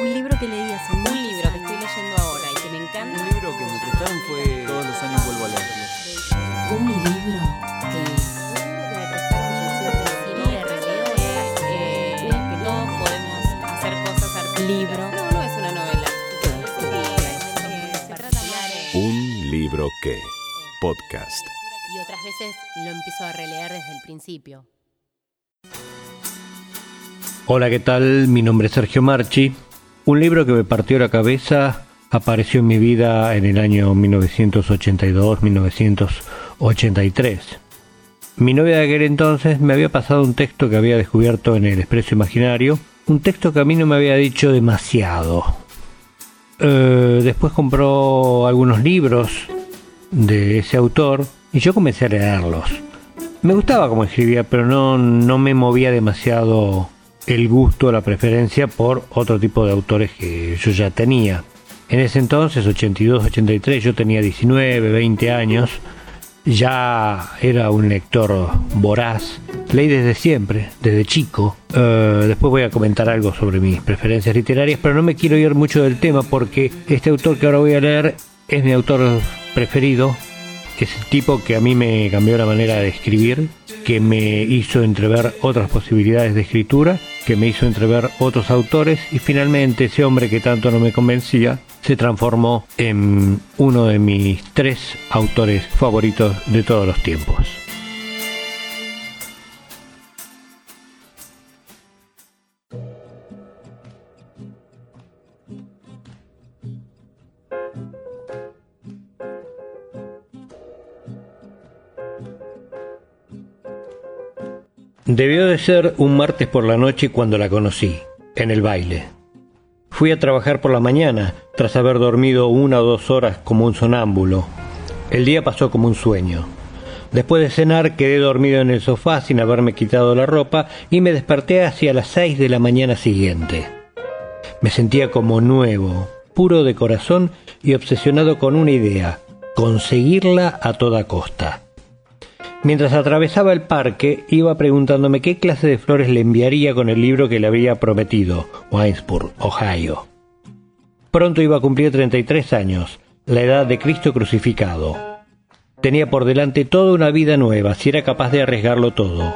Un libro que leí hace Un muchos libro que estoy leyendo ahora y que me encanta. Un libro que me prestaron fue Todos los años vuelvo a leerlo. Un libro que. Libro. No, no es una novela. Eh, se trata de- Un libro que. Podcast. Y otras veces lo empiezo a releer desde el principio. Hola, ¿qué tal? Mi nombre es Sergio Marchi. Un libro que me partió la cabeza apareció en mi vida en el año 1982-1983. Mi novia de aquel entonces me había pasado un texto que había descubierto en el Expreso Imaginario, un texto que a mí no me había dicho demasiado. Eh, después compró algunos libros de ese autor y yo comencé a leerlos. Me gustaba como escribía, pero no, no me movía demasiado el gusto, la preferencia por otro tipo de autores que yo ya tenía. En ese entonces, 82, 83, yo tenía 19, 20 años, ya era un lector voraz, leí desde siempre, desde chico. Eh, después voy a comentar algo sobre mis preferencias literarias, pero no me quiero ir mucho del tema porque este autor que ahora voy a leer es mi autor preferido, es el tipo que a mí me cambió la manera de escribir, que me hizo entrever otras posibilidades de escritura, que me hizo entrever otros autores y finalmente ese hombre que tanto no me convencía se transformó en uno de mis tres autores favoritos de todos los tiempos. Debió de ser un martes por la noche cuando la conocí, en el baile. Fui a trabajar por la mañana, tras haber dormido una o dos horas como un sonámbulo. El día pasó como un sueño. Después de cenar quedé dormido en el sofá sin haberme quitado la ropa y me desperté hacia las seis de la mañana siguiente. Me sentía como nuevo, puro de corazón y obsesionado con una idea, conseguirla a toda costa. Mientras atravesaba el parque, iba preguntándome qué clase de flores le enviaría con el libro que le había prometido, Winesburg, Ohio. Pronto iba a cumplir 33 años, la edad de Cristo crucificado. Tenía por delante toda una vida nueva, si era capaz de arriesgarlo todo.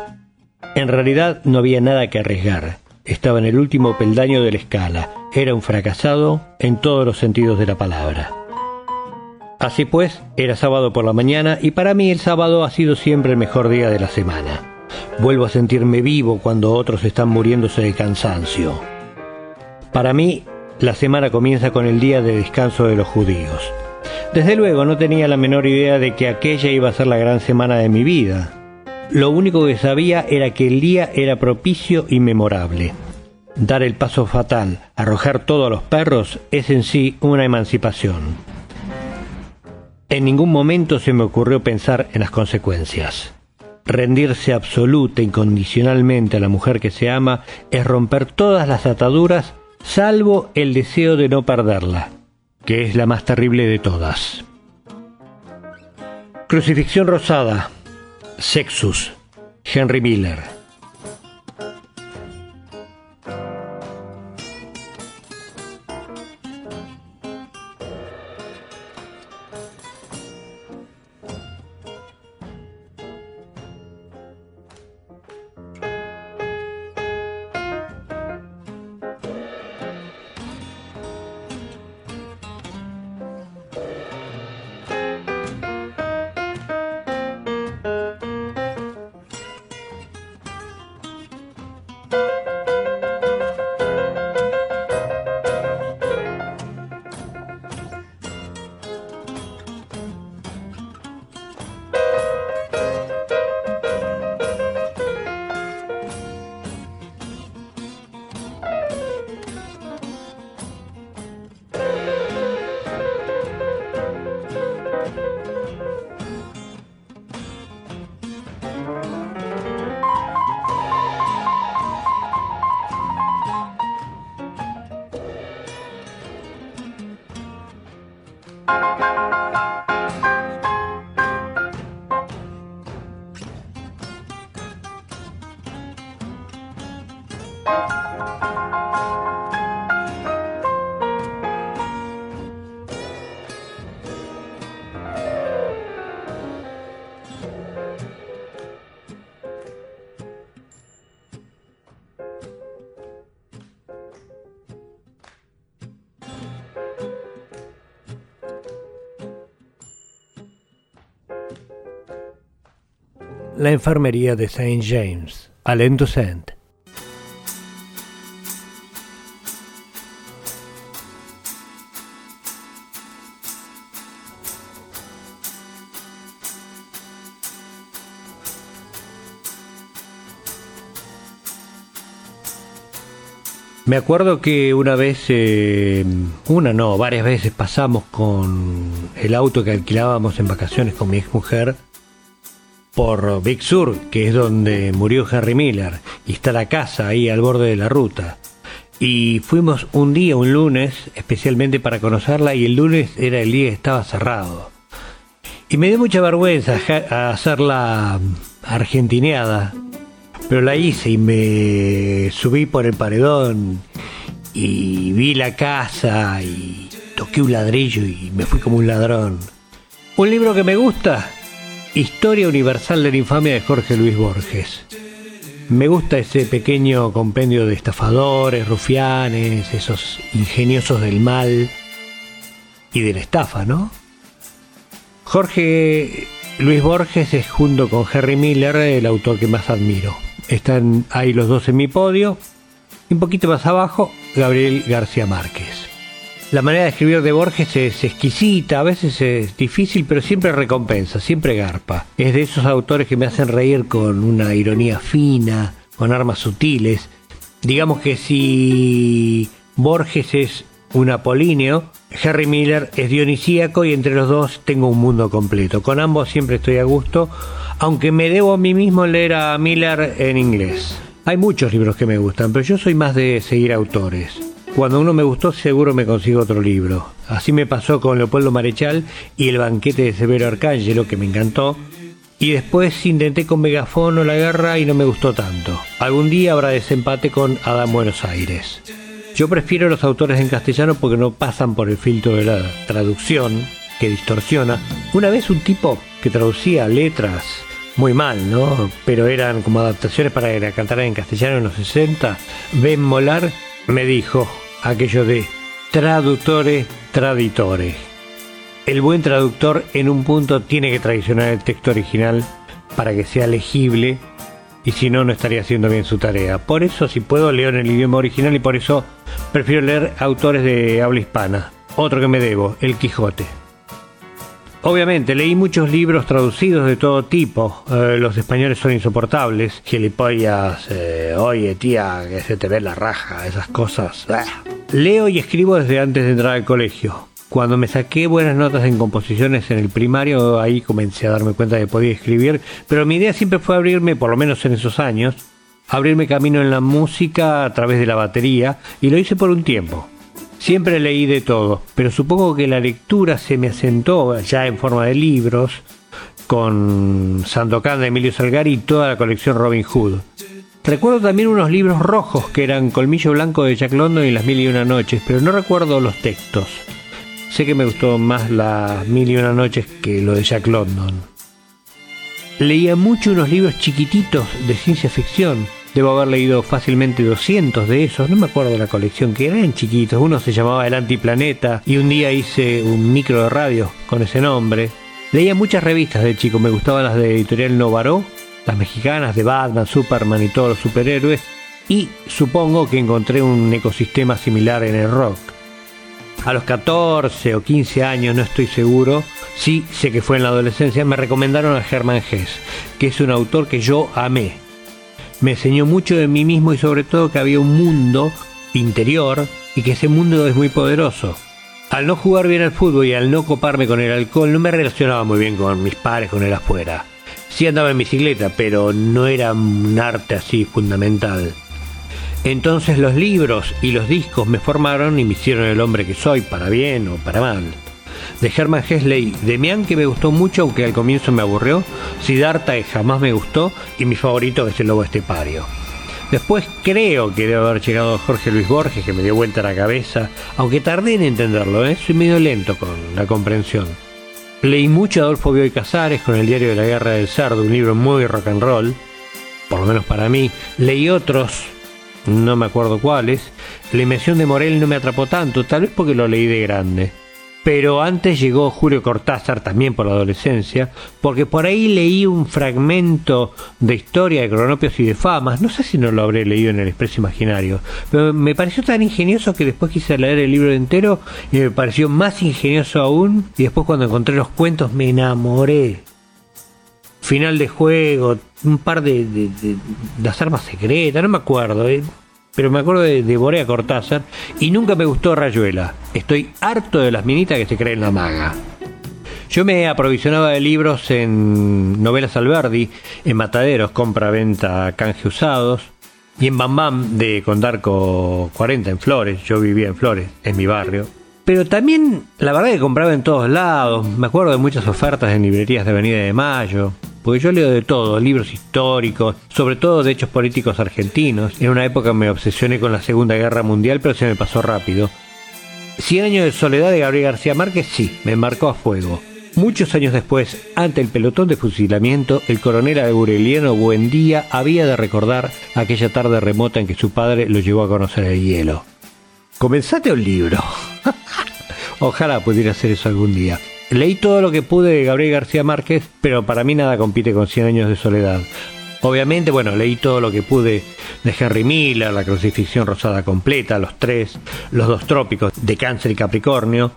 En realidad no había nada que arriesgar. Estaba en el último peldaño de la escala. Era un fracasado en todos los sentidos de la palabra. Así pues, era sábado por la mañana y para mí el sábado ha sido siempre el mejor día de la semana. Vuelvo a sentirme vivo cuando otros están muriéndose de cansancio. Para mí, la semana comienza con el día de descanso de los judíos. Desde luego no tenía la menor idea de que aquella iba a ser la gran semana de mi vida. Lo único que sabía era que el día era propicio y memorable. Dar el paso fatal, arrojar todo a los perros, es en sí una emancipación. En ningún momento se me ocurrió pensar en las consecuencias. Rendirse absoluta e incondicionalmente a la mujer que se ama es romper todas las ataduras salvo el deseo de no perderla, que es la más terrible de todas. Crucifixión Rosada, Sexus, Henry Miller. La enfermería de Saint James, Alain Toussaint. Me acuerdo que una vez, eh, una no, varias veces pasamos con el auto que alquilábamos en vacaciones con mi ex mujer por Big Sur, que es donde murió Harry Miller, y está la casa ahí al borde de la ruta. Y fuimos un día, un lunes, especialmente para conocerla, y el lunes era el día que estaba cerrado. Y me dio mucha vergüenza hacer la argentineada pero la hice y me subí por el paredón y vi la casa y toqué un ladrillo y me fui como un ladrón. Un libro que me gusta, Historia Universal de la Infamia de Jorge Luis Borges. Me gusta ese pequeño compendio de estafadores, rufianes, esos ingeniosos del mal y de la estafa, ¿no? Jorge Luis Borges es junto con Harry Miller el autor que más admiro. Están ahí los dos en mi podio. Y un poquito más abajo, Gabriel García Márquez. La manera de escribir de Borges es exquisita, a veces es difícil, pero siempre recompensa, siempre garpa. Es de esos autores que me hacen reír con una ironía fina, con armas sutiles. Digamos que si Borges es un apolíneo, Harry Miller es dionisíaco y entre los dos tengo un mundo completo. Con ambos siempre estoy a gusto, aunque me debo a mí mismo leer a Miller en inglés. Hay muchos libros que me gustan, pero yo soy más de seguir autores. Cuando uno me gustó, seguro me consigo otro libro. Así me pasó con Leopoldo Marechal y El banquete de Severo Arcángelo, que me encantó. Y después intenté con Megafono La Guerra y no me gustó tanto. Algún día habrá desempate con Adam Buenos Aires. Yo prefiero los autores en castellano porque no pasan por el filtro de la traducción, que distorsiona. Una vez un tipo que traducía letras muy mal, ¿no? Pero eran como adaptaciones para que la cantaran en castellano en los 60. Ben Molar me dijo aquello de traductores, traditores. El buen traductor en un punto tiene que traicionar el texto original para que sea legible y si no, no estaría haciendo bien su tarea. Por eso, si puedo, leo en el idioma original y por eso prefiero leer autores de habla hispana. Otro que me debo, El Quijote. Obviamente, leí muchos libros traducidos de todo tipo. Eh, los españoles son insoportables. Gilipollas, eh, oye tía, que se te ve la raja, esas cosas. Leo y escribo desde antes de entrar al colegio. Cuando me saqué buenas notas en composiciones en el primario, ahí comencé a darme cuenta de que podía escribir, pero mi idea siempre fue abrirme, por lo menos en esos años, abrirme camino en la música a través de la batería, y lo hice por un tiempo. Siempre leí de todo, pero supongo que la lectura se me asentó ya en forma de libros, con Sandokan de Emilio Salgari y toda la colección Robin Hood. Recuerdo también unos libros rojos que eran Colmillo Blanco de Jack London y Las Mil y Una Noches, pero no recuerdo los textos. Sé que me gustó más Las Mil y Una Noches que lo de Jack London. Leía mucho unos libros chiquititos de ciencia ficción, Debo haber leído fácilmente 200 de esos, no me acuerdo la colección, que eran chiquitos. Uno se llamaba El Antiplaneta y un día hice un micro de radio con ese nombre. Leía muchas revistas de chico, me gustaban las de editorial Novaro, las mexicanas de Batman, Superman y todos los superhéroes, y supongo que encontré un ecosistema similar en el rock. A los 14 o 15 años, no estoy seguro, sí sé que fue en la adolescencia, me recomendaron a Hermann Hesse, que es un autor que yo amé me enseñó mucho de mí mismo y sobre todo que había un mundo interior y que ese mundo es muy poderoso. Al no jugar bien al fútbol y al no coparme con el alcohol, no me relacionaba muy bien con mis padres, con el afuera. Sí andaba en bicicleta, pero no era un arte así fundamental. Entonces los libros y los discos me formaron y me hicieron el hombre que soy, para bien o para mal de Herman Hesley, Demian que me gustó mucho aunque al comienzo me aburrió, Siddhartha que jamás me gustó y mi favorito es el lobo estepario. Después creo que debe haber llegado Jorge Luis Borges que me dio vuelta la cabeza, aunque tardé en entenderlo, ¿eh? soy medio lento con la comprensión. Leí mucho a Adolfo Bioy Casares con el diario de la Guerra del Sardo, un libro muy rock and roll, por lo menos para mí. Leí otros, no me acuerdo cuáles. La invención de Morel no me atrapó tanto, tal vez porque lo leí de grande. Pero antes llegó Julio Cortázar, también por la adolescencia, porque por ahí leí un fragmento de historia de cronopios y de famas. No sé si no lo habré leído en el Expreso Imaginario, pero me pareció tan ingenioso que después quise leer el libro entero y me pareció más ingenioso aún. Y después, cuando encontré los cuentos, me enamoré. Final de juego, un par de, las armas secretas, no me acuerdo. eh pero me acuerdo de, de Borea Cortázar y nunca me gustó Rayuela. Estoy harto de las minitas que se creen la maga. Yo me aprovisionaba de libros en Novelas Alberdi, en Mataderos, compra-venta, canje usados, y en Bam Bam de Condarco 40 en Flores. Yo vivía en Flores, en mi barrio. Pero también, la verdad que compraba en todos lados. Me acuerdo de muchas ofertas en librerías de Avenida de Mayo. Porque yo leo de todo, libros históricos, sobre todo de hechos políticos argentinos. En una época me obsesioné con la Segunda Guerra Mundial, pero se me pasó rápido. Cien años de soledad de Gabriel García Márquez, sí, me marcó a fuego. Muchos años después, ante el pelotón de fusilamiento, el coronel Aureliano Buendía había de recordar aquella tarde remota en que su padre lo llevó a conocer el hielo. Comenzate un libro. Ojalá pudiera hacer eso algún día. Leí todo lo que pude de Gabriel García Márquez, pero para mí nada compite con Cien años de soledad. Obviamente, bueno, leí todo lo que pude de Henry Miller, La crucifixión rosada completa, Los tres, Los dos trópicos de Cáncer y Capricornio,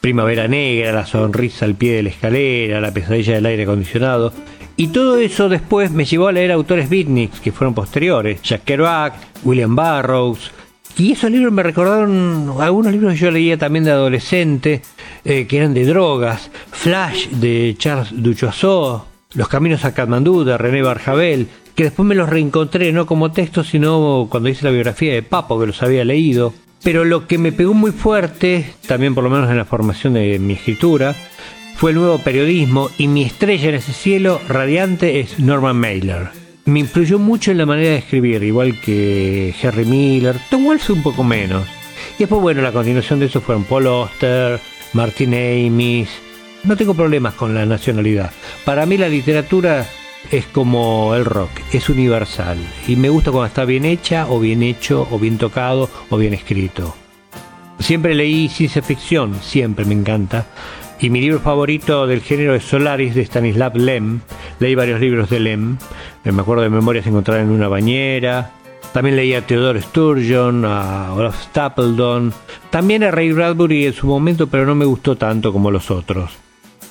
Primavera Negra, La sonrisa al pie de la escalera, La pesadilla del aire acondicionado. Y todo eso después me llevó a leer autores beatniks que fueron posteriores, Jack Kerouac, William Burroughs, y esos libros me recordaron algunos libros que yo leía también de adolescente, eh, que eran de drogas, Flash de Charles Duchoiseau, Los Caminos a Katmandú de René Barjavel, que después me los reencontré no como texto, sino cuando hice la biografía de Papo, que los había leído. Pero lo que me pegó muy fuerte, también por lo menos en la formación de mi escritura, fue el nuevo periodismo y mi estrella en ese cielo radiante es Norman Mailer. Me influyó mucho en la manera de escribir, igual que Henry Miller, Tom Wells un poco menos. Y después, bueno, la continuación de eso fueron Paul Auster, Martin Amis. No tengo problemas con la nacionalidad. Para mí la literatura es como el rock, es universal. Y me gusta cuando está bien hecha, o bien hecho, o bien tocado, o bien escrito. Siempre leí ciencia ficción, siempre me encanta. Y mi libro favorito del género es Solaris de Stanislav Lem. Leí varios libros de Lem. Eh, Me acuerdo de Memorias encontradas en una bañera. También leí a Theodore Sturgeon, a Olaf Stapledon. También a Ray Bradbury en su momento, pero no me gustó tanto como los otros.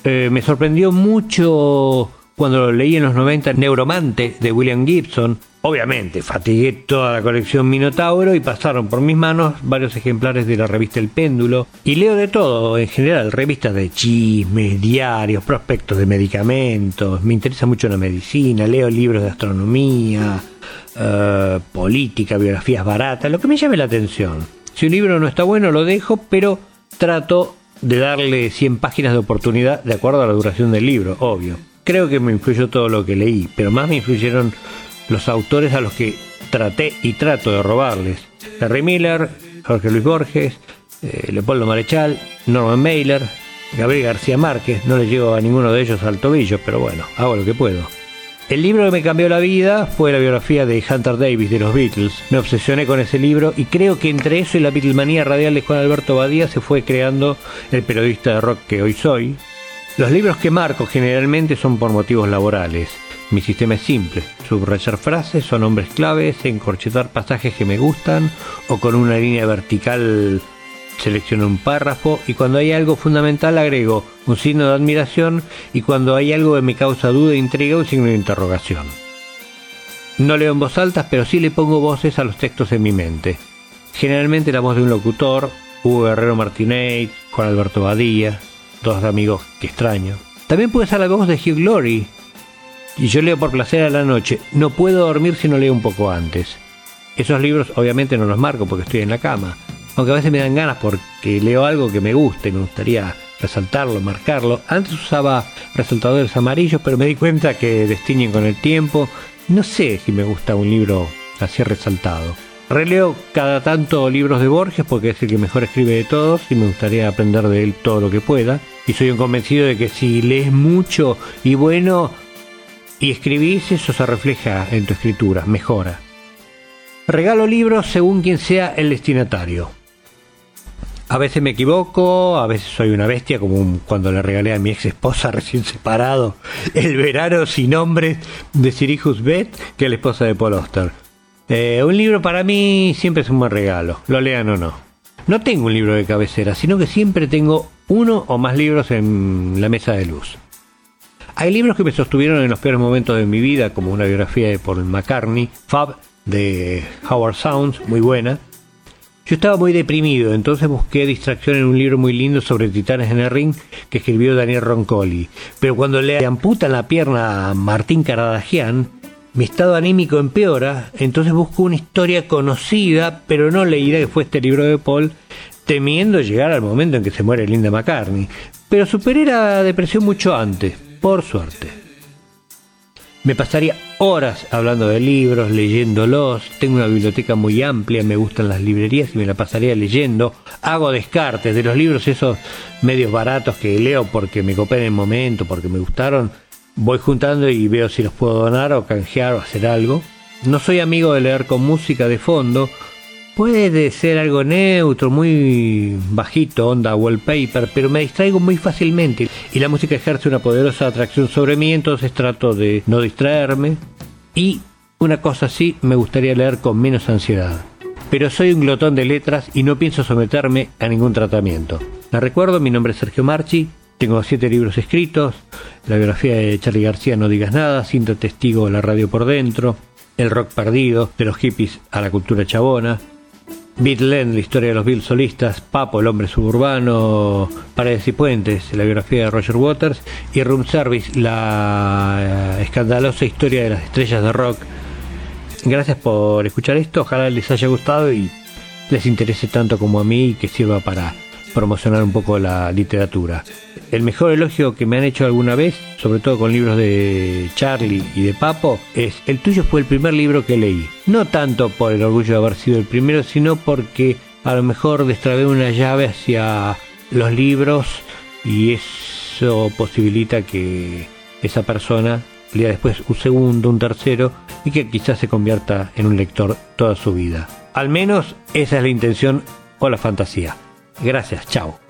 Eh, me sorprendió mucho cuando lo leí en los 90 Neuromante de William Gibson. Obviamente, fatigué toda la colección Minotauro y pasaron por mis manos varios ejemplares de la revista El Péndulo. Y leo de todo, en general, revistas de chismes, diarios, prospectos de medicamentos. Me interesa mucho la medicina, leo libros de astronomía, eh, política, biografías baratas, lo que me llame la atención. Si un libro no está bueno, lo dejo, pero trato de darle 100 páginas de oportunidad de acuerdo a la duración del libro, obvio. Creo que me influyó todo lo que leí, pero más me influyeron los autores a los que traté y trato de robarles. Henry Miller, Jorge Luis Borges, eh, Leopoldo Marechal, Norman Mailer, Gabriel García Márquez. No le llego a ninguno de ellos al tobillo, pero bueno, hago lo que puedo. El libro que me cambió la vida fue la biografía de Hunter Davis de los Beatles. Me obsesioné con ese libro y creo que entre eso y la Beatlemanía radial de Juan Alberto Badía se fue creando el periodista de rock que hoy soy. Los libros que marco generalmente son por motivos laborales. Mi sistema es simple, subrayar frases o nombres claves, encorchetar pasajes que me gustan o con una línea vertical selecciono un párrafo y cuando hay algo fundamental agrego un signo de admiración y cuando hay algo que me causa duda intriga un signo de interrogación. No leo en voz alta, pero sí le pongo voces a los textos en mi mente. Generalmente la voz de un locutor, Hugo Guerrero Martínez, Juan Alberto Badía, dos amigos que extraño. También puede ser la voz de Hugh Laurie, y yo leo por placer a la noche. No puedo dormir si no leo un poco antes. Esos libros obviamente no los marco porque estoy en la cama. Aunque a veces me dan ganas porque leo algo que me guste, me gustaría resaltarlo, marcarlo. Antes usaba resaltadores amarillos, pero me di cuenta que destiñen con el tiempo. No sé si me gusta un libro así resaltado. Releo cada tanto libros de Borges porque es el que mejor escribe de todos y me gustaría aprender de él todo lo que pueda. Y soy un convencido de que si lees mucho y bueno, y escribís, eso se refleja en tu escritura, mejora. Regalo libros según quien sea el destinatario. A veces me equivoco, a veces soy una bestia, como cuando le regalé a mi ex esposa recién separado El verano sin nombre de Sirius Bet, que es la esposa de Paul Auster. Eh, un libro para mí siempre es un buen regalo, lo lean o no. No tengo un libro de cabecera, sino que siempre tengo uno o más libros en la mesa de luz. Hay libros que me sostuvieron en los peores momentos de mi vida, como una biografía de Paul McCartney, Fab, de Howard Sounds, muy buena. Yo estaba muy deprimido, entonces busqué distracción en un libro muy lindo sobre titanes en el ring que escribió Daniel Roncoli. Pero cuando le amputan la pierna a Martín Caradagian, mi estado anímico empeora, entonces busco una historia conocida, pero no leída, que fue este libro de Paul, temiendo llegar al momento en que se muere Linda McCartney. Pero superé la depresión mucho antes, por suerte. Me pasaría horas hablando de libros, leyéndolos. Tengo una biblioteca muy amplia, me gustan las librerías y me la pasaría leyendo. Hago descartes de los libros esos medios baratos que leo porque me copé en el momento, porque me gustaron. Voy juntando y veo si los puedo donar o canjear o hacer algo. No soy amigo de leer con música de fondo. Puede ser algo neutro, muy bajito, onda wallpaper, pero me distraigo muy fácilmente y la música ejerce una poderosa atracción sobre mí, entonces trato de no distraerme y una cosa así me gustaría leer con menos ansiedad. Pero soy un glotón de letras y no pienso someterme a ningún tratamiento. La recuerdo, mi nombre es Sergio Marchi, tengo siete libros escritos, la biografía de Charlie García No digas nada, Cinto Testigo, La radio por dentro, El rock perdido, de los hippies a la cultura chabona, Beatland, la historia de los Beatles solistas, Papo, el hombre suburbano, Paredes y Puentes, la biografía de Roger Waters, y Room Service, la eh, escandalosa historia de las estrellas de rock. Gracias por escuchar esto, ojalá les haya gustado y les interese tanto como a mí y que sirva para promocionar un poco la literatura. El mejor elogio que me han hecho alguna vez, sobre todo con libros de Charlie y de Papo, es el tuyo fue el primer libro que leí. No tanto por el orgullo de haber sido el primero, sino porque a lo mejor destrabé una llave hacia los libros y eso posibilita que esa persona lea después un segundo, un tercero y que quizás se convierta en un lector toda su vida. Al menos esa es la intención o la fantasía. Gracias, chao.